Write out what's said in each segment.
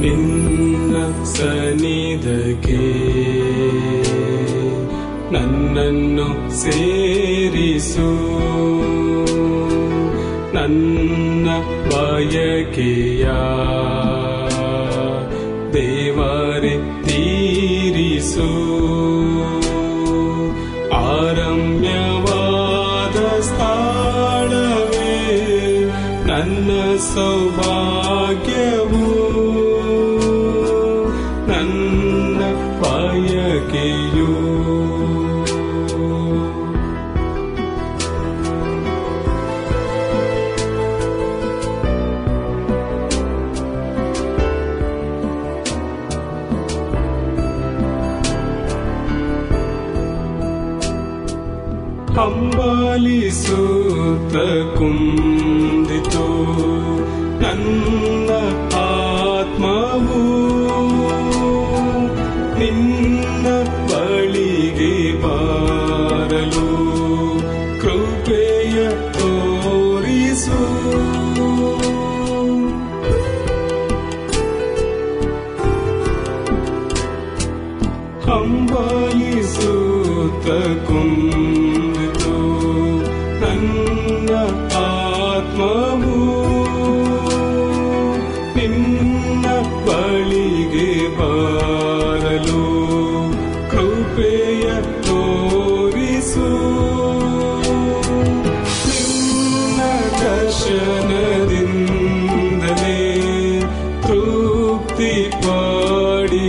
ನಿನ್ನ ಸನಿಧಕ್ಕೆ ನನ್ನನ್ನು ಸೇರಿಸು. ನನ್ನ ಬಯಕೆಯ ದೇವರೇ ತೀರಿಸು. ಆರಮ್ಯವಾದ ಸ್ಥಳವೇ ನನ್ನ ಸೌಭಾಗ್ಯವು ಹಂಬಲಿಸುತ್ತ ಕುಂದಿತು. ನನ್ನ ಆತ್ಮವು ನಿನ್ನ ಬಳಿಗೆ ಬಾರಲು. ಕೃಪೆಯ ತೋರಿಸು. ಹಂಬಲಿಸುತ್ತ ಕುಂದಿತು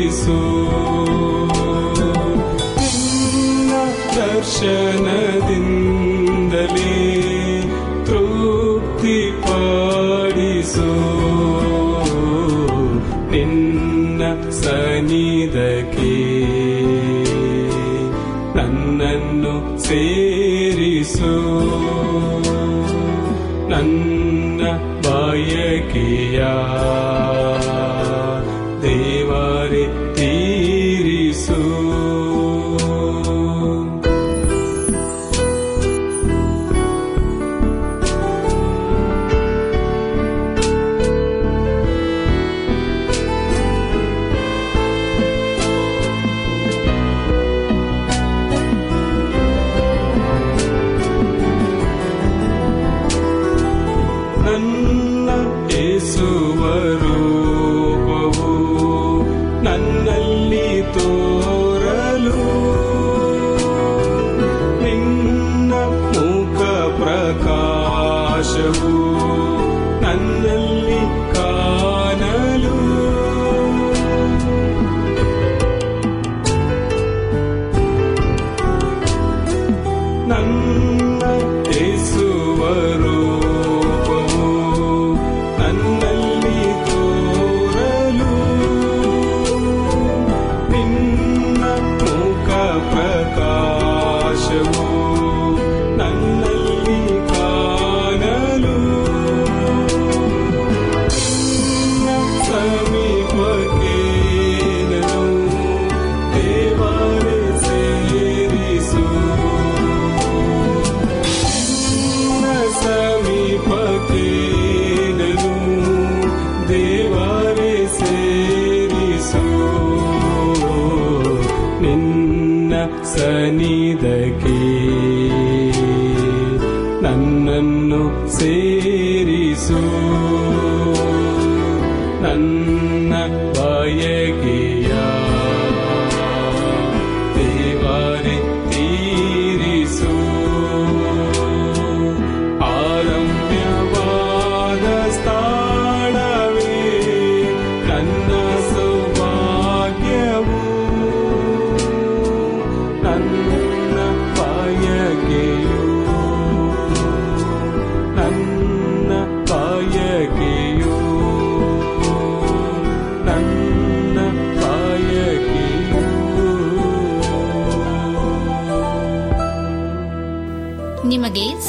Isu Inna darshanadi ನನ್ನ ಏಸುವ ರೂಪವು ನನ್ನಲ್ಲಿ ತೋರಲು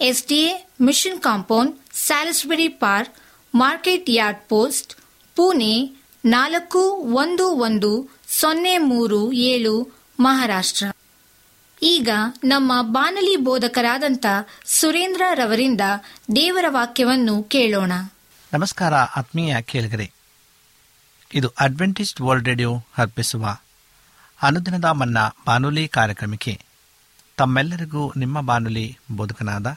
SDA mission compound Salisbury Park, Market Yard post, Pune ನಾಲ್ಕು ಒಂದು ಒಂದು ಸೊನ್ನೆ ಮೂರು ಏಳು ಮಹಾರಾಷ್ಟ್ರ. ಈಗ ನಮ್ಮ ಬಾನಲಿ ಬೋಧಕರಾದಂಥ ಸುರೇಂದ್ರ ರವರಿಂದ ದೇವರ ವಾಕ್ಯವನ್ನು ಕೇಳೋಣ. ನಮಸ್ಕಾರ ಆತ್ಮೀಯ ಕೇಳಿಗರೆ. ಇದು ಅಡ್ವೆಂಟಿಸ್ಟ್ ವರ್ಲ್ಡ್ ರೇಡಿಯೋ ಅರ್ಪಿಸುವ ಅನುದಿನದ ಮನ್ನ ಬಾನುಲಿ ಕಾರ್ಯಕ್ರಮಕ್ಕೆ ತಮ್ಮೆಲ್ಲರಿಗೂ ನಿಮ್ಮ ಬಾನುಲಿ ಬೋಧಕನಾದ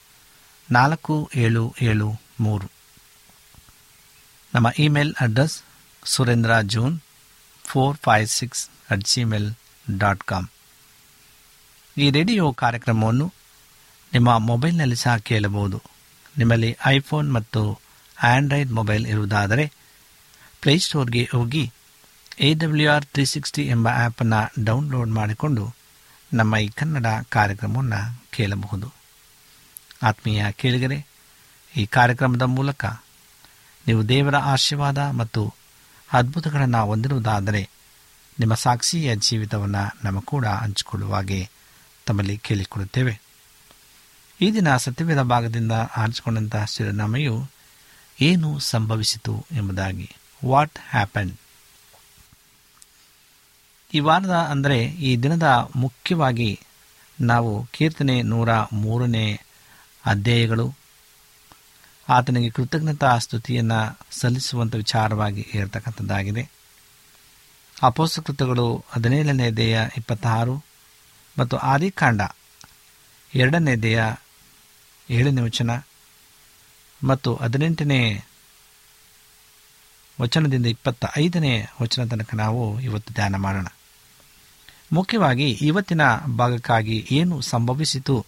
ನಾಲ್ಕು ಏಳು ಏಳು ಮೂರು. ನಮ್ಮ email address Surendra June four five six at Gmail dot com. ಈ ರೇಡಿಯೋ ಕಾರ್ಯಕ್ರಮವನ್ನು ನಿಮ್ಮ ಮೊಬೈಲ್ನಲ್ಲಿ ಸಹ ಕೇಳಬಹುದು. ನಿಮ್ಮಲ್ಲಿ ಐಫೋನ್ ಮತ್ತು ಆಂಡ್ರಾಯ್ಡ್ ಮೊಬೈಲ್ ಇರುವುದಾದರೆ ಪ್ಲೇಸ್ಟೋರ್ಗೆ ಹೋಗಿ A W R three sixty ಎಂಬ ಆ್ಯಪನ್ನು ಡೌನ್ಲೋಡ್ ಮಾಡಿಕೊಂಡು ನಮ್ಮ ಈ ಕನ್ನಡ ಕಾರ್ಯಕ್ರಮವನ್ನು ಕೇಳಬಹುದು. ಆತ್ಮೀಯ ಕೇಳಿಗರೆ, ಈ ಕಾರ್ಯಕ್ರಮದ ಮೂಲಕ ನೀವು ದೇವರ ಆಶೀರ್ವಾದ ಮತ್ತು ಅದ್ಭುತಗಳನ್ನು ಹೊಂದಿರುವುದಾದರೆ ನಿಮ್ಮ ಸಾಕ್ಷಿಯ ಜೀವಿತವನ್ನು ನಮ್ಮ ಕೂಡ ಹಂಚಿಕೊಳ್ಳುವಾಗೆ ತಮ್ಮಲ್ಲಿ ಕೇಳಿಕೊಳ್ಳುತ್ತೇವೆ. ಈ ದಿನ ಸತ್ಯವೇದ ಭಾಗದಿಂದ ಆರಿಸಿಕೊಂಡಂತಹ ಶಿರನಾಮೆಯು ಏನು ಸಂಭವಿಸಿತು ಎಂಬುದಾಗಿ. ವಾಟ್ ಹ್ಯಾಪನ್ ಈ ವಾರದ ಅಂದರೆ ಈ ದಿನದ ಮುಖ್ಯವಾಗಿ ನಾವು ಕೀರ್ತನೆ ನೂರ ಮೂರನೇ ಅಧ್ಯಾಯಗಳು. ಆತನಿಗೆ ಕೃತಜ್ಞತಾ ಸ್ತುತಿಯನ್ನು ಸಲ್ಲಿಸುವಂಥ ವಿಚಾರವಾಗಿ ಇರತಕ್ಕಂಥದ್ದಾಗಿದೆ ಅಪೋಸಕೃತಗಳು ಹದಿನೇಳನೇ ದೇಹ ಇಪ್ಪತ್ತಾರು ಮತ್ತು ಆದಿಕಾಂಡ ಎರಡನೇ ದೇಹ ಏಳನೇ ವಚನ ಮತ್ತು ಹದಿನೆಂಟನೇ ವಚನದಿಂದ ಇಪ್ಪತ್ತ ಐದನೇ ವಚನ ತನಕ ನಾವು ಇವತ್ತು ಧ್ಯಾನ ಮಾಡೋಣ. ಮುಖ್ಯವಾಗಿ ಇವತ್ತಿನ ಭಾಗಕ್ಕಾಗಿ ಏನು ಸಂಭವಿಸಿತು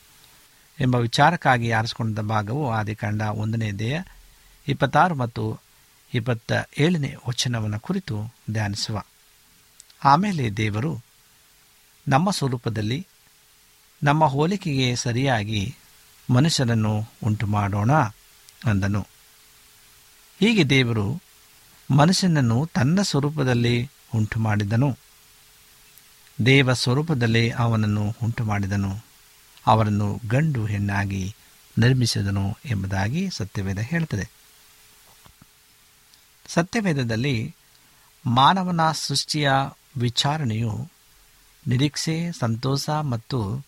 ಎಂಬ ವಿಚಾರಕ್ಕಾಗಿ ಆರಿಸಿಕೊಂಡ ಭಾಗವು ಆದಿಕಾಂಡ ಒಂದನೇ ದೇಹ ಇಪ್ಪತ್ತಾರು ಮತ್ತು ಇಪ್ಪತ್ತ ಏಳನೇ ವಚನವನ್ನು ಕುರಿತು ಧ್ಯಾನಿಸುವ. ಆಮೇಲೆ ದೇವರು, ನಮ್ಮ ಸ್ವರೂಪದಲ್ಲಿ ನಮ್ಮ ಹೋಲಿಕೆಗೆ ಸರಿಯಾಗಿ ಮನುಷ್ಯರನ್ನು ಉಂಟು ಮಾಡೋಣ ಅಂದನು. ಹೀಗೆ ದೇವರು ಮನುಷ್ಯನನ್ನು ತನ್ನ ಸ್ವರೂಪದಲ್ಲಿ ಉಂಟು ಮಾಡಿದನು ದೇವ ಸ್ವರೂಪದಲ್ಲಿ ಅವನನ್ನು ಉಂಟು ಮಾಡಿದನು ಅವರನ್ನು ಗಂಡು ಹೆಣ್ಣಾಗಿ ನಿರ್ಮಿಸಿದನು ಎಂಬುದಾಗಿ ಸತ್ಯವೇದ ಹೇಳುತ್ತದೆ ಸತ್ಯವೇದದಲ್ಲಿ ಮಾನವನ ಸೃಷ್ಟಿಯ ವಿಚಾರಣೆಯು ನಿರೀಕ್ಷೆ, ಸಂತೋಷ ಮತ್ತು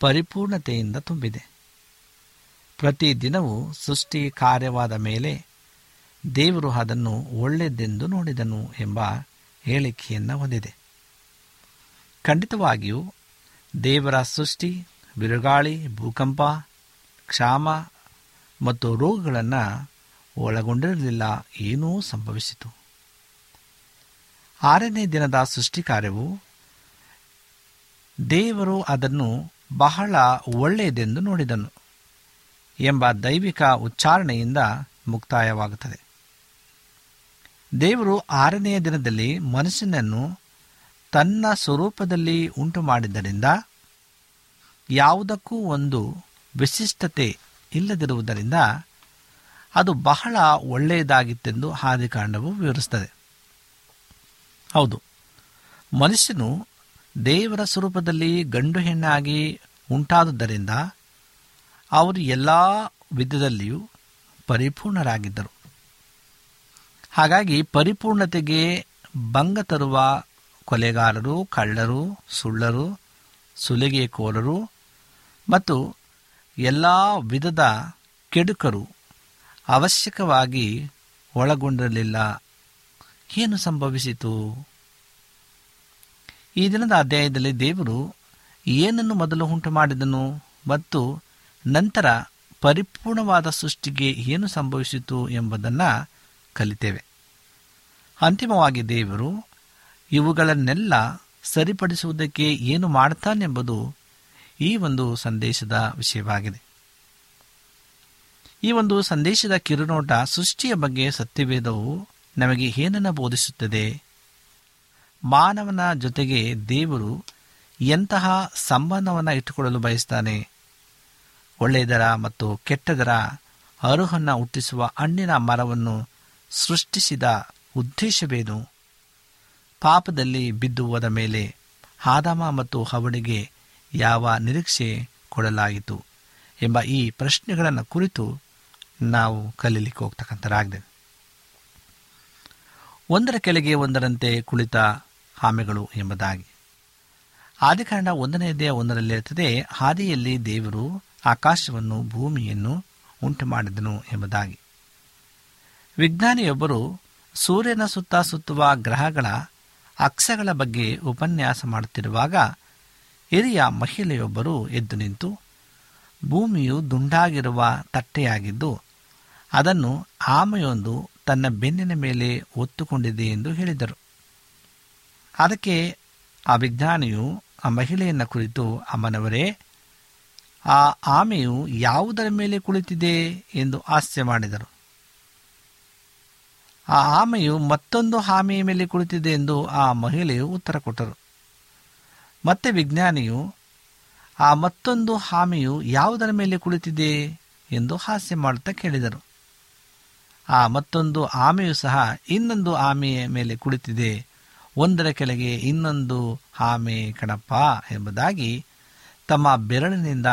ಪರಿಪೂರ್ಣತೆಯಿಂದ ತುಂಬಿದೆ. ಪ್ರತಿದಿನವೂ ಸೃಷ್ಟಿ ಕಾರ್ಯವಾದ ಮೇಲೆ ದೇವರು ಅದನ್ನು ಒಳ್ಳೆಯದೆಂದು ನೋಡಿದನು ಎಂಬ ಹೇಳಿಕೆಯನ್ನು ಹೊಂದಿದೆ. ಖಂಡಿತವಾಗಿಯೂ ದೇವರ ಸೃಷ್ಟಿ ಬಿರುಗಾಳಿ, ಭೂಕಂಪ, ಕ್ಷಾಮ ಮತ್ತು ರೋಗಗಳನ್ನು ಒಳಗೊಂಡಿರಲಿಲ್ಲ, ಏನೂ ಸಂಭವಿಸಿತು. ಆರನೇ ದಿನದ ಸೃಷ್ಟಿ ಕಾರ್ಯವು ದೇವರು ಅದನ್ನು ಬಹಳ ಒಳ್ಳೆಯದೆಂದು ನೋಡಿದನು ಎಂಬ ದೈವಿಕ ಉಚ್ಚಾರಣೆಯಿಂದ ಮುಕ್ತಾಯವಾಗುತ್ತದೆ. ದೇವರು ಆರನೆಯ ದಿನದಲ್ಲಿ ಮನುಷ್ಯನನ್ನು ತನ್ನ ಸ್ವರೂಪದಲ್ಲಿ ಉಂಟು ಮಾಡಿದ್ದರಿಂದ ಯಾವುದಕ್ಕೂ ಒಂದು ವಿಶಿಷ್ಟತೆ ಇಲ್ಲದಿರುವುದರಿಂದ ಅದು ಬಹಳ ಒಳ್ಳೆಯದಾಗಿತ್ತೆಂದು ಆದಿಕಾಂಡವು ವಿವರಿಸುತ್ತದೆ. ಹೌದು. ಮನುಷ್ಯನು ದೇವರ ಸ್ವರೂಪದಲ್ಲಿ ಗಂಡು ಹೆಣ್ಣಾಗಿ ಉಂಟಾದುದರಿಂದ ಅವರು ಎಲ್ಲ ವಿಧದಲ್ಲಿಯೂ ಪರಿಪೂರ್ಣರಾಗಿದ್ದರು. ಹಾಗಾಗಿ ಪರಿಪೂರ್ಣತೆಗೆ ಭಂಗ ತರುವ ಕೊಲೆಗಾರರು, ಕಳ್ಳರು, ಸುಳ್ಳರು, ಸುಲಿಗೆಕೋರರು ಮತ್ತು ಎಲ್ಲ ವಿಧದ ಕೆಡುಕರು ಅವಶ್ಯಕವಾಗಿ ಒಳಗೊಂಡಿರಲಿಲ್ಲ. ಏನು ಸಂಭವಿಸಿತು? ಈ ದಿನದ ಅಧ್ಯಾಯದಲ್ಲಿ ದೇವರು ಏನನ್ನು ಮೊದಲು ಉಂಟು ಮಾಡಿದನು ಮತ್ತು ನಂತರ ಪರಿಪೂರ್ಣವಾದ ಸೃಷ್ಟಿಗೆ ಏನು ಸಂಭವಿಸಿತು ಎಂಬುದನ್ನು ಕಲಿತೇವೆ. ಅಂತಿಮವಾಗಿ ದೇವರು ಇವುಗಳನ್ನೆಲ್ಲ ಸರಿಪಡಿಸುವುದಕ್ಕೆ ಏನು ಮಾಡ್ತಾನೆಂಬುದು ಈ ಒಂದು ಸಂದೇಶದ ವಿಷಯವಾಗಿದೆ. ಈ ಒಂದು ಸಂದೇಶದ ಕಿರುನೋಟ ಸೃಷ್ಟಿಯ ಬಗ್ಗೆ ಸತ್ಯವೇದವು ನಮಗೆ ಏನನ್ನು ಬೋಧಿಸುತ್ತದೆ? ಮಾನವನ ಜೊತೆಗೆ ದೇವರು ಎಂತಹ ಸಂಬಂಧವನ್ನು ಇಟ್ಟುಕೊಳ್ಳಲು ಬಯಸ್ತಾನೆ? ಒಳ್ಳೆಯದರ ಮತ್ತು ಕೆಟ್ಟದರ ಅರುಹನ್ನು ಹುಟ್ಟಿಸುವ ಹಣ್ಣಿನ ಮರವನ್ನು ಸೃಷ್ಟಿಸಿದ ಉದ್ದೇಶವೇನು? ಪಾಪದಲ್ಲಿ ಬಿದ್ದು ಹೋದ ಮೇಲೆ ಆದಾಮ ಮತ್ತು ಹವಣಿಗೆ ಯಾವ ನಿರೀಕ್ಷೆ ಕೊಡಲಾಯಿತು ಎಂಬ ಈ ಪ್ರಶ್ನೆಗಳನ್ನು ಕುರಿತು ನಾವು ಕಲೀಲಿಕ್ಕೆ ಹೋಗ್ತಕ್ಕಂಥರಾಗಿದೆ ಒಂದರ ಕೆಳಗೆ ಒಂದರಂತೆ ಕುಳಿತ ಆಮೆಗಳು ಎಂಬುದಾಗಿ. ಆದಿಕಾರಣ ಒಂದನೆಯದೇ ಒಂದರಲ್ಲಿ ಇರುತ್ತದೆ, ಹಾದಿಯಲ್ಲಿ ದೇವರು ಆಕಾಶವನ್ನು, ಭೂಮಿಯನ್ನು ಉಂಟು ಮಾಡಿದನು ಎಂಬುದಾಗಿ. ವಿಜ್ಞಾನಿಯೊಬ್ಬರು ಸೂರ್ಯನ ಸುತ್ತ ಸುತ್ತುವ ಗ್ರಹಗಳ ಅಕ್ಷಗಳ ಬಗ್ಗೆ ಉಪನ್ಯಾಸ ಮಾಡುತ್ತಿರುವಾಗ ಹಿರಿಯ ಮಹಿಳೆಯೊಬ್ಬರು ಎದ್ದು ನಿಂತು ಭೂಮಿಯು ದುಂಡಾಗಿರುವ ತಟ್ಟೆಯಾಗಿದ್ದು ಅದನ್ನು ಆಮೆಯೊಂದು ತನ್ನ ಬೆನ್ನಿನ ಮೇಲೆ ಒತ್ತುಕೊಂಡಿದೆ ಎಂದು ಹೇಳಿದರು. ಅದಕ್ಕೆ ಆ ವಿಜ್ಞಾನಿಯು ಆ ಮಹಿಳೆಯನ್ನು ಕುರಿತು ಅಮ್ಮನವರೇ, ಆ ಆಮೆಯು ಯಾವುದರ ಮೇಲೆ ಕುಳಿತಿದೆ ಎಂದು ಆಸ್ಯ ಮಾಡಿದರು. ಆ ಆಮೆಯು ಮತ್ತೊಂದು ಆಮೆಯ ಮೇಲೆ ಕುಳಿತಿದೆ ಎಂದು ಆ ಮಹಿಳೆಯು ಉತ್ತರ ಕೊಟ್ಟರು. ಮತ್ತೆ ವಿಜ್ಞಾನಿಯು, ಆ ಮತ್ತೊಂದು ಹಾಮಿಯು ಯಾವುದರ ಮೇಲೆ ಕುಳಿತಿದೆ ಎಂದು ಹಾಸ್ಯ ಮಾಡುತ್ತಾ ಕೇಳಿದರು. ಆ ಮತ್ತೊಂದು ಆಮೆಯು ಸಹ ಇನ್ನೊಂದು ಆಮೆಯ ಮೇಲೆ ಕುಳಿತಿದೆ. ಒಂದರ ಕೆಳಗೆ ಇನ್ನೊಂದು ಆಮೆ ಕಣಪ್ಪ ಎಂಬುದಾಗಿ ತಮ್ಮ ಬೆರಳಿನಿಂದ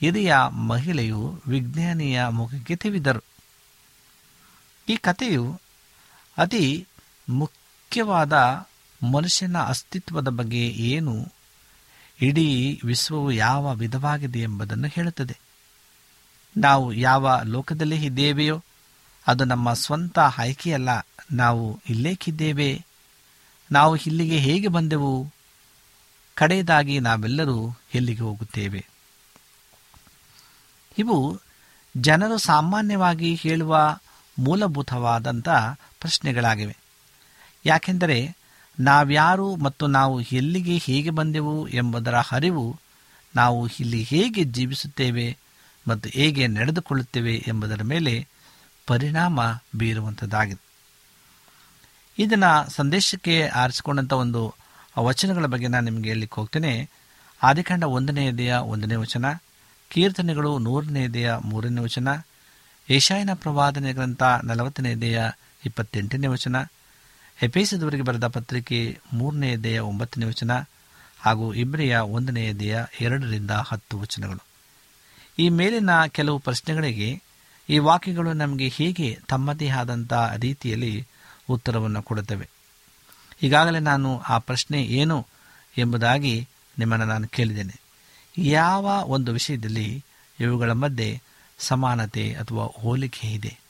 ಹಿರಿಯ ಮಹಿಳೆಯು ವಿಜ್ಞಾನಿಯ ಮುಖಕ್ಕೆ ತಿವಿದರು. ಈ ಕಥೆಯು ಅತಿ ಮುಖ್ಯವಾದ ಮನುಷ್ಯನ ಅಸ್ತಿತ್ವದ ಬಗ್ಗೆ ಏನು? ಇಡೀ ವಿಶ್ವವು ಯಾವ ವಿಧವಾಗಿದೆ ಎಂಬುದನ್ನು ಹೇಳುತ್ತದೆ. ನಾವು ಯಾವ ಲೋಕದಲ್ಲಿ ಇದ್ದೇವೆಯೋ, ಅದು ನಮ್ಮ ಸ್ವಂತ ಆಯ್ಕೆಯಲ್ಲ. ನಾವು ಇಲ್ಲೇಕಿದ್ದೇವೆ. ನಾವು ಇಲ್ಲಿಗೆ ಹೇಗೆ ಬಂದೆವು? ಕಡೆಯದಾಗಿ ನಾವೆಲ್ಲರೂ ಎಲ್ಲಿಗೆ ಹೋಗುತ್ತೇವೆ? ಇವು ಜನರು ಸಾಮಾನ್ಯವಾಗಿ ಹೇಳುವ ಮೂಲಭೂತವಾದಂಥ ಪ್ರಶ್ನೆಗಳಾಗಿವೆ. ಯಾಕೆಂದರೆ ನಾವ್ಯಾರು ಮತ್ತು ನಾವು ಎಲ್ಲಿಗೆ ಹೇಗೆ ಬಂದೆವು ಎಂಬುದರ ಅರಿವು ನಾವು ಇಲ್ಲಿ ಹೇಗೆ ಜೀವಿಸುತ್ತೇವೆ ಮತ್ತು ಹೇಗೆ ನಡೆದುಕೊಳ್ಳುತ್ತೇವೆ ಎಂಬುದರ ಮೇಲೆ ಪರಿಣಾಮ ಬೀರುವಂಥದ್ದಾಗಿದೆ ಇದನ್ನು ಸಂದೇಶಕ್ಕೆ ಆರಿಸಿಕೊಂಡಂಥ ಒಂದು ವಚನಗಳ ಬಗ್ಗೆ ನಾನು ನಿಮಗೆ ಹೇಳಲಿಕ್ಕೆ ಹೋಗ್ತೇನೆ. ಆದಿಕಾಂಡ ಒಂದನೆಯದೆಯ ಒಂದನೇ ವಚನ, ಕೀರ್ತನೆಗಳು ನೂರನೇ ಎದೆಯ ಮೂರನೇ ವಚನ, ಏಷಾಯನ ಪ್ರವಾದನೆ ಗ್ರಂಥ ನಲವತ್ತನೆಯದೆಯ ಇಪ್ಪತ್ತೆಂಟನೇ ವಚನ ಹೆಪೇಸದವರಿಗೆ ಬರೆದ ಪತ್ರಿಕೆ ಮೂರನೆಯದೆಯ ಒಂಬತ್ತನೇ ವಚನ ಹಾಗೂ ಇಬ್ರಿಯ ಒಂದನೆಯದೆಯ ಎರಡರಿಂದ ಹತ್ತು ವಚನಗಳು. ಈ ಮೇಲಿನ ಕೆಲವು ಪ್ರಶ್ನೆಗಳಿಗೆ ಈ ವಾಕ್ಯಗಳು ನಮಗೆ ಹೇಗೆ ತಮ್ಮದೇ ಆದಂಥ ರೀತಿಯಲ್ಲಿ ಉತ್ತರವನ್ನು ಕೊಡುತ್ತವೆ. ಈಗಾಗಲೇ ನಾನು ಆ ಪ್ರಶ್ನೆ ಏನು ಎಂಬುದಾಗಿ ನಿಮ್ಮನ್ನು ನಾನು ಕೇಳಿದ್ದೇನೆ. ಯಾವ ಒಂದು ವಿಷಯದಲ್ಲಿ ಇವುಗಳ ಮಧ್ಯೆ ಸಮಾನತೆ ಅಥವಾ ಹೋಲಿಕೆ ಇದೆ?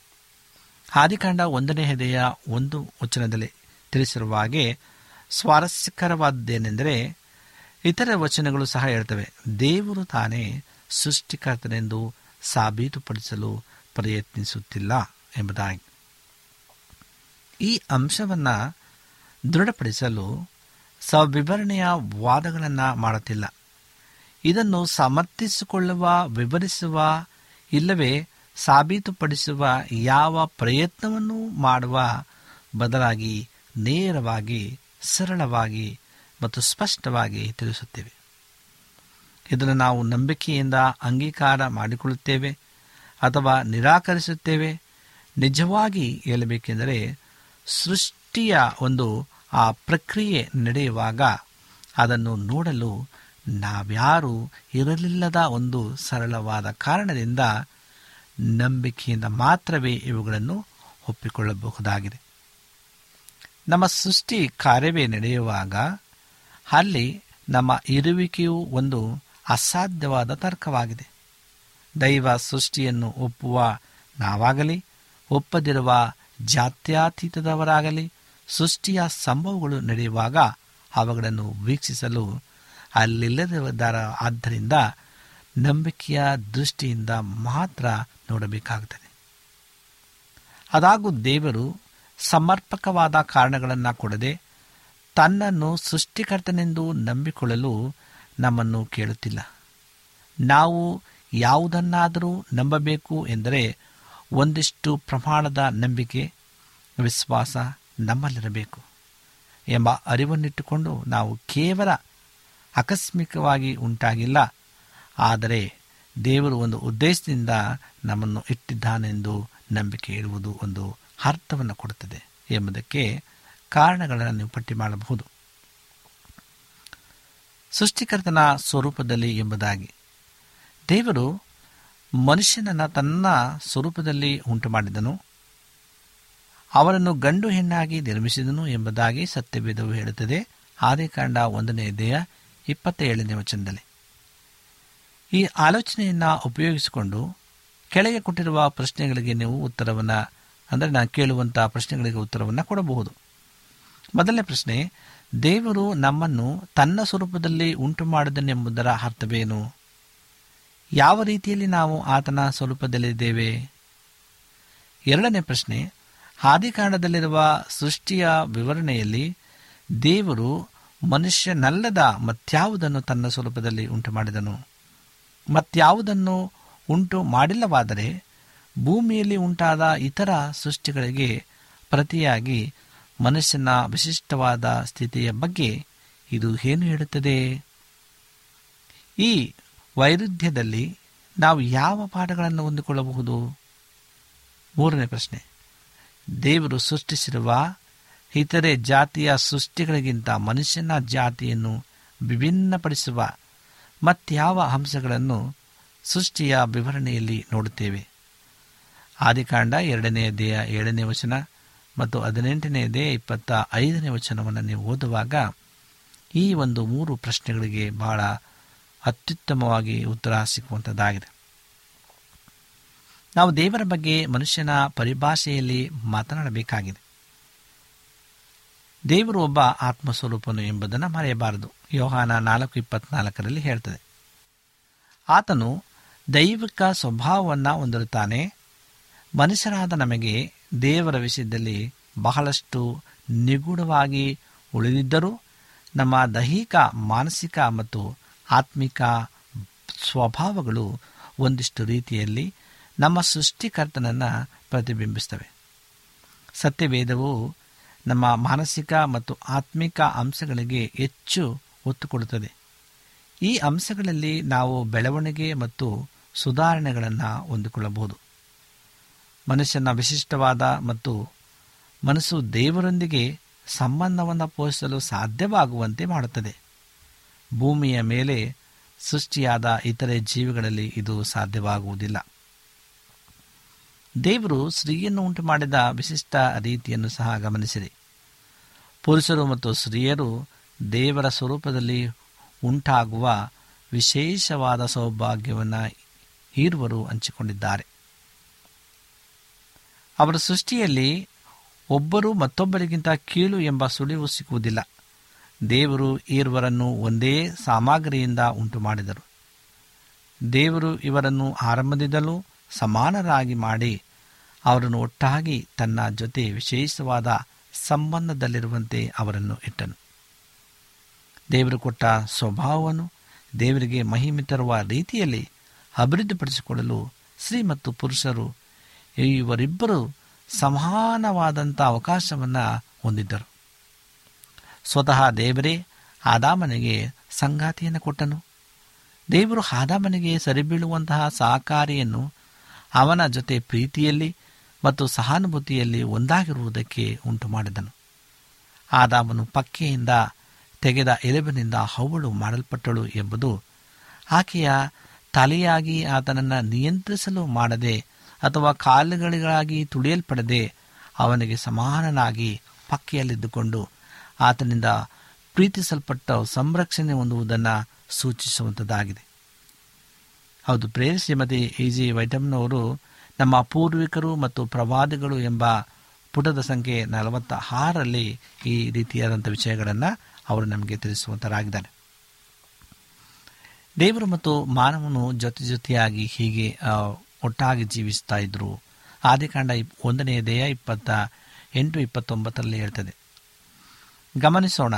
ಆದಿಕಾಂಡ ಒಂದನೇ ಹೆದೆಯ ಒಂದು ವಚನದಲ್ಲಿ ತಿಳಿಸಿರುವ ಹಾಗೆ ಸ್ವಾರಸ್ಯಕರವಾದದ್ದೇನೆಂದರೆ ಇತರ ವಚನಗಳು ಸಹ ಹೇಳ್ತವೆ. ದೇವರು ತಾನೇ ಸೃಷ್ಟಿಕರ್ತನೆಂದು ಸಾಬೀತುಪಡಿಸಲು ಪ್ರಯತ್ನಿಸುತ್ತಿಲ್ಲ ಎಂಬುದಾಗಿ. ಈ ಅಂಶವನ್ನು ದೃಢಪಡಿಸಲು ಸವಿವರಣೆಯ ವಾದಗಳನ್ನು ಮಾಡುತ್ತಿಲ್ಲ. ಇದನ್ನು ಸಮರ್ಥಿಸಿಕೊಳ್ಳುವ, ವಿವರಿಸುವ, ಇಲ್ಲವೇ ಸಾಬೀತುಪಡಿಸುವ ಯಾವ ಪ್ರಯತ್ನವನ್ನು ಮಾಡುವ ಬದಲಾಗಿ ನೇರವಾಗಿ, ಸರಳವಾಗಿ ಮತ್ತು ಸ್ಪಷ್ಟವಾಗಿ ತಿಳಿಸುತ್ತೇವೆ. ಇದನ್ನು ನಾವು ನಂಬಿಕೆಯಿಂದ ಅಂಗೀಕಾರ ಮಾಡಿಕೊಳ್ಳುತ್ತೇವೆ ಅಥವಾ ನಿರಾಕರಿಸುತ್ತೇವೆ. ನಿಜವಾಗಿ ಹೇಳಬೇಕೆಂದರೆ, ಸೃಷ್ಟಿಯ ಒಂದು ಆ ಪ್ರಕ್ರಿಯೆ ನಡೆಯುವಾಗ ಅದನ್ನು ನೋಡಲು ನಾವ್ಯಾರೂ ಇರಲಿಲ್ಲದ ಒಂದು ಸರಳವಾದ ಕಾರಣದಿಂದ ನಂಬಿಕೆಯಿಂದ ಮಾತ್ರವೇ ಇವುಗಳನ್ನು ಒಪ್ಪಿಕೊಳ್ಳಬಹುದಾಗಿದೆ. ನಮ್ಮ ಸೃಷ್ಟಿ ಕಾರ್ಯವೇ ನಡೆಯುವಾಗ ಅಲ್ಲಿ ನಮ್ಮ ಇರುವಿಕೆಯು ಒಂದು ಅಸಾಧ್ಯವಾದ ತರ್ಕವಾಗಿದೆ. ದೈವ ಸೃಷ್ಟಿಯನ್ನು ಒಪ್ಪುವ ನಾವಾಗಲಿ, ಒಪ್ಪದಿರುವ ಜಾತ್ಯತೀತದವರಾಗಲಿ, ಸೃಷ್ಟಿಯ ಸಂಭವಗಳು ನಡೆಯುವಾಗ ಅವುಗಳನ್ನು ವೀಕ್ಷಿಸಲು ಅಲ್ಲಿಲ್ಲದವರ ಆದ್ದರಿಂದ ನಂಬಿಕೆಯ ದೃಷ್ಟಿಯಿಂದ ಮಾತ್ರ ನೋಡಬೇಕಾಗುತ್ತದೆ ಅದಾಗೂ ದೇವರು ಸಮರ್ಪಕವಾದ ಕಾರಣಗಳನ್ನು ಕೊಡದೆ ತನ್ನನ್ನು ಸೃಷ್ಟಿಕರ್ತನೆಂದು ನಂಬಿಕೊಳ್ಳಲು ನಮ್ಮನ್ನು ಕೇಳುತ್ತಿಲ್ಲ. ನಾವು ಯಾವುದನ್ನಾದರೂ ನಂಬಬೇಕು ಎಂದರೆ ಒಂದಿಷ್ಟು ಪ್ರಮಾಣದ ನಂಬಿಕೆ, ವಿಶ್ವಾಸ ನಮ್ಮಲ್ಲಿರಬೇಕು ಎಂಬ ಅರಿವನ್ನಿಟ್ಟುಕೊಂಡು ನಾವು ಕೇವಲ ಆಕಸ್ಮಿಕವಾಗಿ ಉಂಟಾಗಿಲ್ಲ. ಆದರೆ ದೇವರು ಒಂದು ಉದ್ದೇಶದಿಂದ ನಮ್ಮನ್ನು ಇಟ್ಟಿದ್ದಾನೆಂದು ನಂಬಿಕೆ ಇಡುವುದು ಒಂದು ಅರ್ಥವನ್ನು ಕೊಡುತ್ತದೆ ಎಂಬುದಕ್ಕೆ ಕಾರಣಗಳನ್ನು ನೀವು ಪಟ್ಟಿ ಮಾಡಬಹುದು. ಸೃಷ್ಟಿಕರ್ತನ ಸ್ವರೂಪದಲ್ಲಿ ಎಂಬುದಾಗಿ. ದೇವರು ಮನುಷ್ಯನನ್ನು ತನ್ನ ಸ್ವರೂಪದಲ್ಲಿ ಉಂಟು ಮಾಡಿದನು ಅವರನ್ನು ಗಂಡು ಹೆಣ್ಣಾಗಿ ನಿರ್ಮಿಸಿದನು ಎಂಬುದಾಗಿ ಸತ್ಯವೇದವು ಹೇಳುತ್ತದೆ. ಆದಿಕಾಂಡ ಒಂದನೇ ದೇಹ ಇಪ್ಪತ್ತೇಳನೇ ವಚನದಲ್ಲಿ. ಈ ಆಲೋಚನೆಯನ್ನು ಉಪಯೋಗಿಸಿಕೊಂಡು ಕೆಳಗೆ ಕೊಟ್ಟಿರುವ ಪ್ರಶ್ನೆಗಳಿಗೆ ನೀವು ಉತ್ತರವನ್ನು, ಅಂದರೆ ನಾನು ಕೇಳುವಂಥ ಪ್ರಶ್ನೆಗಳಿಗೆ ಉತ್ತರವನ್ನು ಕೊಡಬಹುದು. ಮೊದಲನೇ ಪ್ರಶ್ನೆ, ದೇವರು ನಮ್ಮನ್ನು ತನ್ನ ಸ್ವರೂಪದಲ್ಲಿ ಉಂಟು ಮಾಡಿದನೆಂಬುದರ ಅರ್ಥವೇನು? ಯಾವ ರೀತಿಯಲ್ಲಿ ನಾವು ಆತನ ಸ್ವರೂಪದಲ್ಲಿದ್ದೇವೆ? ಎರಡನೇ ಪ್ರಶ್ನೆ, ಆದಿಕಾಂಡದಲ್ಲಿರುವ ಸೃಷ್ಟಿಯ ವಿವರಣೆಯಲ್ಲಿ ದೇವರು ಮನುಷ್ಯನಲ್ಲದ ಮತ್ಯಾವುದನ್ನು ತನ್ನ ಸ್ವರೂಪದಲ್ಲಿ ಉಂಟು ಮಾಡಿದನು? ಮತ್ಯಾವುದನ್ನು ಉಂಟು ಮಾಡಿಲ್ಲವಾದರೆ ಭೂಮಿಯಲ್ಲಿ ಉಂಟಾದ ಇತರ ಸೃಷ್ಟಿಗಳಿಗೆ ಪ್ರತಿಯಾಗಿ ಮನುಷ್ಯನ ವಿಶಿಷ್ಟವಾದ ಸ್ಥಿತಿಯ ಬಗ್ಗೆ ಇದು ಏನು ಹೇಳುತ್ತದೆ? ಈ ವೈರುಧ್ಯದಲ್ಲಿ ನಾವು ಯಾವ ಪಾಠಗಳನ್ನು ಹೊಂದಿಕೊಳ್ಳಬಹುದು? ಮೂರನೇ ಪ್ರಶ್ನೆ. ದೇವರು ಸೃಷ್ಟಿಸಿರುವ ಇತರೆ ಜಾತಿಯ ಸೃಷ್ಟಿಗಳಿಗಿಂತ ಮನುಷ್ಯನ ಜಾತಿಯನ್ನು ವಿಭಿನ್ನಪಡಿಸುವ ಮತ್ಯಾವ ಅಂಶಗಳನ್ನು ಸೃಷ್ಟಿಯ ವಿವರಣೆಯಲ್ಲಿ ನೋಡುತ್ತೇವೆ? ಆದಿಕಾಂಡ ಎರಡನೇ ದೇಹ ಏಳನೇ ವಚನ ಮತ್ತು ಹದಿನೆಂಟನೇ ದೇಹ ಇಪ್ಪತ್ತ ಐದನೇ ವಚನವನ್ನು ನೀವು ಓದುವಾಗ ಈ ಒಂದು ಮೂರು ಪ್ರಶ್ನೆಗಳಿಗೆ ಬಹಳ ಅತ್ಯುತ್ತಮವಾಗಿ ಉತ್ತರ ಸಿಕ್ಕುವಂಥದ್ದಾಗಿದೆ. ನಾವು ದೇವರ ಬಗ್ಗೆ ಮನುಷ್ಯನ ಪರಿಭಾಷೆಯಲ್ಲಿ ಮಾತನಾಡಬೇಕಾಗಿದೆ. ದೇವರು ಒಬ್ಬ ಆತ್ಮಸ್ವರೂಪನು ಎಂಬುದನ್ನು ಮರೆಯಬಾರದು. ಯೋಹಾನ ನಾಲ್ಕು ಇಪ್ಪತ್ನಾಲ್ಕರಲ್ಲಿ ಹೇಳ್ತದೆ. ಆತನು ದೈವಿಕ ಸ್ವಭಾವವನ್ನು ಹೊಂದಿರುತ್ತಾನೆ. ಮನುಷ್ಯರಾದ ನಮಗೆ ದೇವರ ವಿಷಯದಲ್ಲಿ ಬಹಳಷ್ಟು ನಿಗೂಢವಾಗಿ ಉಳಿದಿದ್ದರೂ ನಮ್ಮ ದೈಹಿಕ, ಮಾನಸಿಕ ಮತ್ತು ಆತ್ಮಿಕ ಸ್ವಭಾವಗಳು ಒಂದಿಷ್ಟು ರೀತಿಯಲ್ಲಿ ನಮ್ಮ ಸೃಷ್ಟಿಕರ್ತನನ್ನು ಪ್ರತಿಬಿಂಬಿಸ್ತವೆ ಸತ್ಯವೇದವು ನಮ್ಮ ಮಾನಸಿಕ ಮತ್ತು ಆತ್ಮಿಕ ಅಂಶಗಳಿಗೆ ಹೆಚ್ಚು ಒತ್ತು ಕೊಡುತ್ತದೆ. ಈ ಅಂಶಗಳಲ್ಲಿ ನಾವು ಬೆಳವಣಿಗೆ ಮತ್ತು ಸುಧಾರಣೆಗಳನ್ನು ಹೊಂದಿಕೊಳ್ಳಬಹುದು. ಮನುಷ್ಯನ ವಿಶಿಷ್ಟವಾದ ಮತ್ತು ಮನಸ್ಸು ದೇವರೊಂದಿಗೆ ಸಂಬಂಧವನ್ನು ಪೋಷಿಸಲು ಸಾಧ್ಯವಾಗುವಂತೆ ಮಾಡುತ್ತದೆ. ಭೂಮಿಯ ಮೇಲೆ ಸೃಷ್ಟಿಯಾದ ಇತರೆ ಜೀವಿಗಳಲ್ಲಿ ಇದು ಸಾಧ್ಯವಾಗುವುದಿಲ್ಲ. ದೇವರು ಸ್ತ್ರೀಯನ್ನು ಉಂಟು ಮಾಡಿದ ವಿಶಿಷ್ಟ ರೀತಿಯನ್ನು ಸಹ ಗಮನಿಸಿರಿ. ಪುರುಷರು ಮತ್ತು ಸ್ತ್ರೀಯರು ದೇವರ ಸ್ವರೂಪದಲ್ಲಿ ಉಂಟಾಗುವ ವಿಶೇಷವಾದ ಸೌಭಾಗ್ಯವನ್ನು ಹೀರುವರು ಹಂಚಿಕೊಂಡಿದ್ದಾರೆ. ಅವರ ಸೃಷ್ಟಿಯಲ್ಲಿ ಒಬ್ಬರು ಮತ್ತೊಬ್ಬರಿಗಿಂತ ಕೀಳು ಎಂಬ ಸುಳಿವು ಸಿಗುವುದಿಲ್ಲ. ದೇವರು ಈರ್ವರನ್ನು ಒಂದೇ ಸಾಮಗ್ರಿಯಿಂದ ಉಂಟು ಮಾಡಿದರು ದೇವರು ಇವರನ್ನು ಆರಂಭದಿಂದಲೂ ಸಮಾನರಾಗಿ ಮಾಡಿ ಅವರನ್ನು ಒಟ್ಟಾಗಿ ತನ್ನ ಜೊತೆ ವಿಶೇಷವಾದ ಸಂಬಂಧದಲ್ಲಿರುವಂತೆ ಅವರನ್ನು ಇಟ್ಟನು. ದೇವರು ಕೊಟ್ಟ ಸ್ವಭಾವವನ್ನು ದೇವರಿಗೆ ಮಹಿಮೆ ತರುವ ರೀತಿಯಲ್ಲಿ ಅಭಿವೃದ್ಧಿಪಡಿಸಿಕೊಳ್ಳಲು ಸ್ತ್ರೀ ಮತ್ತು ಪುರುಷರು ಇವರಿಬ್ಬರು ಸಮಾನವಾದಂಥ ಅವಕಾಶವನ್ನು ಹೊಂದಿದ್ದರು. ಸ್ವತಃ ದೇವರೇ ಆದಾಮನಿಗೆ ಸಂಗಾತಿಯನ್ನು ಕೊಟ್ಟನು. ದೇವರು ಆದಾಮನಿಗೆ ಸರಿಬೀಳುವಂತಹ ಸಹಕಾರಿಯನ್ನು ಅವನ ಜೊತೆ ಪ್ರೀತಿಯಲ್ಲಿ ಮತ್ತು ಸಹಾನುಭೂತಿಯಲ್ಲಿ ಒಂದಾಗಿರುವುದಕ್ಕೆ ಉಂಟು ಮಾಡಿದನು ಆದಾಮನು ಪಕ್ಕೆಯಿಂದ ತೆಗೆದ ಎಲೆಬಿನಿಂದ ಹವಳು ಮಾಡಲ್ಪಟ್ಟಳು ಎಂಬುದು ಆಕೆಯ ತಲೆಯಾಗಿ ಆತನನ್ನು ನಿಯಂತ್ರಿಸಲು ಮಾಡದೆ ಅಥವಾ ಕಾಲುಗಳಿಗಾಗಿ ತುಳಿಯಲ್ಪಡದೆ ಅವನಿಗೆ ಸಮಾನನಾಗಿ ಪಕ್ಕೆಯಲ್ಲಿದ್ದುಕೊಂಡು ಆತನಿಂದ ಪ್ರೀತಿಸಲ್ಪಟ್ಟ ಸಂರಕ್ಷಣೆ ಹೊಂದುವುದನ್ನು ಸೂಚಿಸುವಂಥದ್ದಾಗಿದೆ ಹೌದು, ಪ್ರೇರ ಶ್ರೀಮತಿ ಇ ಜಿ ವೈಟಮ್ನವರು ನಮ್ಮ ಪೂರ್ವಿಕರು ಮತ್ತು ಪ್ರವಾದಿಗಳು ಎಂಬ ಪುಟದ ಸಂಖ್ಯೆ ನಲವತ್ತ ಆರರಲ್ಲಿ ಈ ರೀತಿಯಾದಂಥ ವಿಷಯಗಳನ್ನು ಅವರು ನಮಗೆ ತಿಳಿಸುವಂತರಾಗಿದ್ದಾರೆ. ದೇವರು ಮತ್ತು ಮಾನವನು ಜೊತೆ ಜೊತೆಯಾಗಿ ಹೀಗೆ ಒಟ್ಟಾಗಿ ಜೀವಿಸ್ತಾ ಇದ್ರು. ಆದಿಕಾಂಡ ಇಪ್- ಒಂದನೆಯ ದೇಹ ಇಪ್ಪತ್ತ ಎಂಟು ಇಪ್ಪತ್ತೊಂಬತ್ತರಲ್ಲಿ ಹೇಳ್ತದೆ. ಗಮನಿಸೋಣ,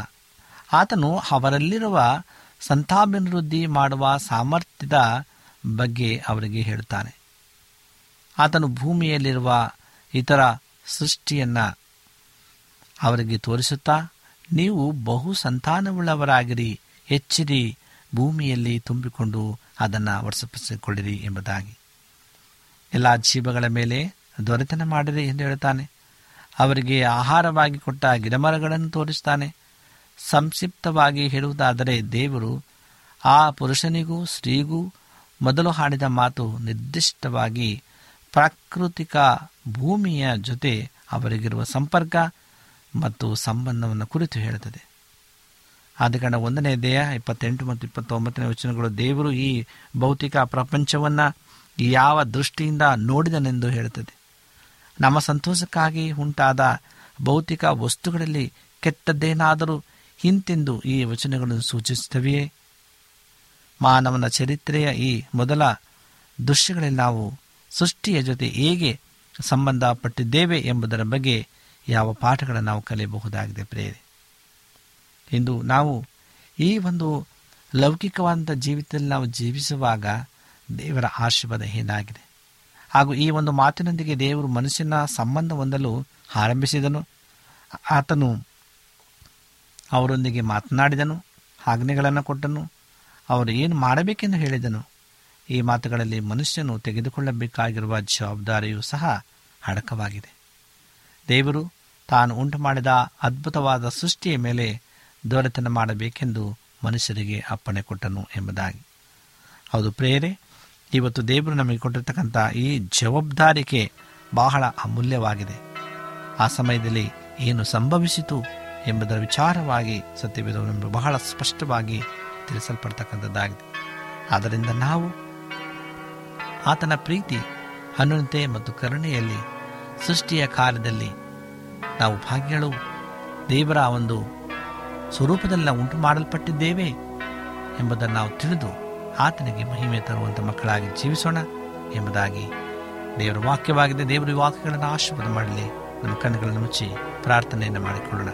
ಆತನು ಅವರಲ್ಲಿರುವ ಸಂತಾಭಿವೃದ್ಧಿ ಮಾಡುವ ಸಾಮರ್ಥ್ಯದ ಬಗ್ಗೆ ಅವರಿಗೆ ಹೇಳುತ್ತಾನೆ. ಆತನು ಭೂಮಿಯಲ್ಲಿರುವ ಇತರ ಸೃಷ್ಟಿಯನ್ನು ಅವರಿಗೆ ತೋರಿಸುತ್ತಾ, ನೀವು ಬಹು ಸಂತಾನವುಳ್ಳವರಾಗಿರಿ, ಹೆಚ್ಚಿರಿ, ಭೂಮಿಯಲ್ಲಿ ತುಂಬಿಕೊಂಡು ಅದನ್ನು ವರ್ಷಪಡಿಸಿಕೊಳ್ಳಿರಿ ಎಂಬುದಾಗಿ. ಎಲ್ಲ ಜೀವಗಳ ಮೇಲೆ ದೊರೆತನ ಮಾಡಿರಿ ಎಂದು ಹೇಳುತ್ತಾನೆ. ಅವರಿಗೆ ಆಹಾರವಾಗಿ ಕೊಟ್ಟ ಗಿಡಮರಗಳನ್ನು ತೋರಿಸ್ತಾನೆ ಸಂಕ್ಷಿಪ್ತವಾಗಿ ಹೇಳುವುದಾದರೆ ದೇವರು ಆ ಪುರುಷನಿಗೂ, ಸ್ತ್ರೀಗೂ ಮೊದಲು ಹಾಡಿದ ಮಾತು ನಿರ್ದಿಷ್ಟವಾಗಿ ಪ್ರಾಕೃತಿಕ ಭೂಮಿಯ ಜೊತೆ ಅವರಿಗಿರುವ ಸಂಪರ್ಕ ಮತ್ತು ಸಂಬಂಧವನ್ನು ಕುರಿತು ಹೇಳುತ್ತದೆ. ಕಾರಣ ಒಂದನೇ ದೇಹ ಇಪ್ಪತ್ತೆಂಟು ಮತ್ತು ಇಪ್ಪತ್ತೊಂಬತ್ತನೇ ವಚನಗಳು, ದೇವರು ಈ ಭೌತಿಕ ಪ್ರಪಂಚವನ್ನು ಯಾವ ದೃಷ್ಟಿಯಿಂದ ನೋಡಿದನೆಂದು ಹೇಳುತ್ತದೆ. ನಮ್ಮ ಸಂತೋಷಕ್ಕಾಗಿ ಉಂಟಾದ ಭೌತಿಕ ವಸ್ತುಗಳಲ್ಲಿ ಕೆಟ್ಟದ್ದೇನಾದರೂ ಹಿಂತೆಂದು ಈ ವಚನಗಳನ್ನು ಸೂಚಿಸುತ್ತವೆಯೇ? ಮಾನವನ ಚರಿತ್ರೆಯ ಈ ಮೊದಲ ದೃಶ್ಯಗಳಲ್ಲಿ ನಾವು ಸೃಷ್ಟಿಯ ಜೊತೆ ಹೇಗೆ ಸಂಬಂಧಪಟ್ಟಿದ್ದೇವೆ ಎಂಬುದರ ಬಗ್ಗೆ ಯಾವ ಪಾಠಗಳನ್ನು ನಾವು ಕಲಿಯಬಹುದಾಗಿದೆ ಪ್ರೇರಿ ಇಂದು ನಾವು ಈ ಒಂದು ಲೌಕಿಕವಾದಂಥ ಜೀವಿತದಲ್ಲಿ ನಾವು ಜೀವಿಸುವಾಗ ದೇವರ ಆಶೀರ್ವಾದ ಏನಾಗಿದೆ? ಹಾಗೂ ಈ ಒಂದು ಮಾತಿನೊಂದಿಗೆ ದೇವರು ಮನುಷ್ಯನ ಸಂಬಂಧ ಹೊಂದಲು ಆರಂಭಿಸಿದನು. ಆತನು ಅವರೊಂದಿಗೆ ಮಾತನಾಡಿದನು, ಆಜ್ಞೆಗಳನ್ನು ಕೊಟ್ಟನು ಅವರು ಏನು ಮಾಡಬೇಕೆಂದು ಹೇಳಿದನು. ಈ ಮಾತುಗಳಲ್ಲಿ ಮನುಷ್ಯನು ತೆಗೆದುಕೊಳ್ಳಬೇಕಾಗಿರುವ ಜವಾಬ್ದಾರಿಯೂ ಸಹ ಅಡಕವಾಗಿದೆ. ದೇವರು ತಾನು ಉಂಟು ಮಾಡಿದ ಅದ್ಭುತವಾದ ಸೃಷ್ಟಿಯ ಮೇಲೆ ದೊರೆತನ ಮಾಡಬೇಕೆಂದು ಮನುಷ್ಯರಿಗೆ ಅಪ್ಪಣೆ ಕೊಟ್ಟನು ಎಂಬುದಾಗಿ. ಹೌದು ಪ್ರೇರೆ ಇವತ್ತು ದೇವರು ನಮಗೆ ಕೊಟ್ಟಿರ್ತಕ್ಕಂಥ ಈ ಜವಾಬ್ದಾರಿಕೆ ಬಹಳ ಅಮೂಲ್ಯವಾಗಿದೆ. ಆ ಸಮಯದಲ್ಲಿ ಏನು ಸಂಭವಿಸಿತು ಎಂಬುದರ ವಿಚಾರವಾಗಿ ಸತ್ಯವೇದವು ನಮಗೆ ಬಹಳ ಸ್ಪಷ್ಟವಾಗಿ ತಿಳಿಸಲ್ಪಡ್ತಕ್ಕಂಥದ್ದಾಗಿದೆ. ಆದ್ದರಿಂದ ನಾವು ಆತನ ಪ್ರೀತಿ ಹನುನತೆ ಮತ್ತು ಕರುಣೆಯಲ್ಲಿ ಸೃಷ್ಟಿಯ ಕಾಲದಲ್ಲಿ ನಾವು ಭಾಗ್ಯಗಳು ದೇವರ ಒಂದು ಸ್ವರೂಪದಲ್ಲಿ ನಾವು ಉಂಟು ಮಾಡಲ್ಪಟ್ಟಿದ್ದೇವೆ ಎಂಬುದನ್ನು ನಾವು ತಿಳಿದು ಆತನಿಗೆ ಮಹಿಮೆ ತರುವಂಥ ಮಕ್ಕಳಾಗಿ ಜೀವಿಸೋಣ ಎಂಬುದಾಗಿ ದೇವರ ವಾಕ್ಯವಾಗಿದೆ. ದೇವರ ವಾಕ್ಯಗಳನ್ನು ಆಶೀರ್ವಾದ ಮಾಡಲಿ. ನಮ್ಮ ಕಣ್ಣುಗಳನ್ನು ಮುಚ್ಚಿ ಪ್ರಾರ್ಥನೆಯನ್ನು ಮಾಡಿಕೊಳ್ಳೋಣ.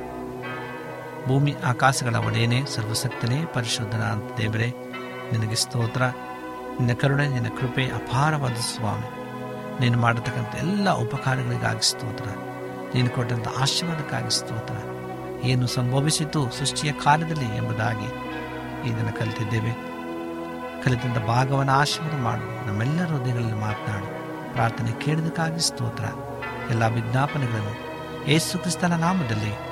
ಭೂಮಿ ಆಕಾಶಗಳ ಒಡೆಯನೇ ಸರ್ವಸಕ್ತನೇ ಪರಿಶುದ್ಧನ ಅಂತ ದೇವರೇ, ನಿನಗೆ ಸ್ತೋತ್ರ. ನಿನ್ನ ಕರುಣೆ, ನಿನ್ನ ಕೃಪೆ ಅಪಾರವಾದ ಸ್ವಾಮಿ. ನೀನು ಮಾಡತಕ್ಕಂಥ ಎಲ್ಲ ಉಪಕಾರಗಳಿಗಾಗಿ ಸ್ತೋತ್ರ. ನೀನು ಕೊಟ್ಟಂಥ ಆಶೀರ್ವಾದಕ್ಕಾಗಿ ಸ್ತೋತ್ರ. ಏನು ಸಂಭವಿಸಿತು ಸೃಷ್ಟಿಯ ಕಾಲದಲ್ಲಿ ಎಂಬುದಾಗಿ ಇದನ್ನು ಕಲಿತಿದ್ದೇವೆ. ಕಲಿತಂಥ ಭಾಗವನ್ನು ಆಶೀರ್ವಾದ ಮಾಡು. ನಮ್ಮೆಲ್ಲ ಹೃದಯಗಳಲ್ಲಿ ಮಾತನಾಡು. ಪ್ರಾರ್ಥನೆ ಕೇಳಿದಕ್ಕಾಗಿ ಸ್ತೋತ್ರ. ಎಲ್ಲ ವಿಜ್ಞಾಪನೆಗಳನ್ನು ಯೇಸು ಕ್ರಿಸ್ತನ ನಾಮದಲ್ಲಿ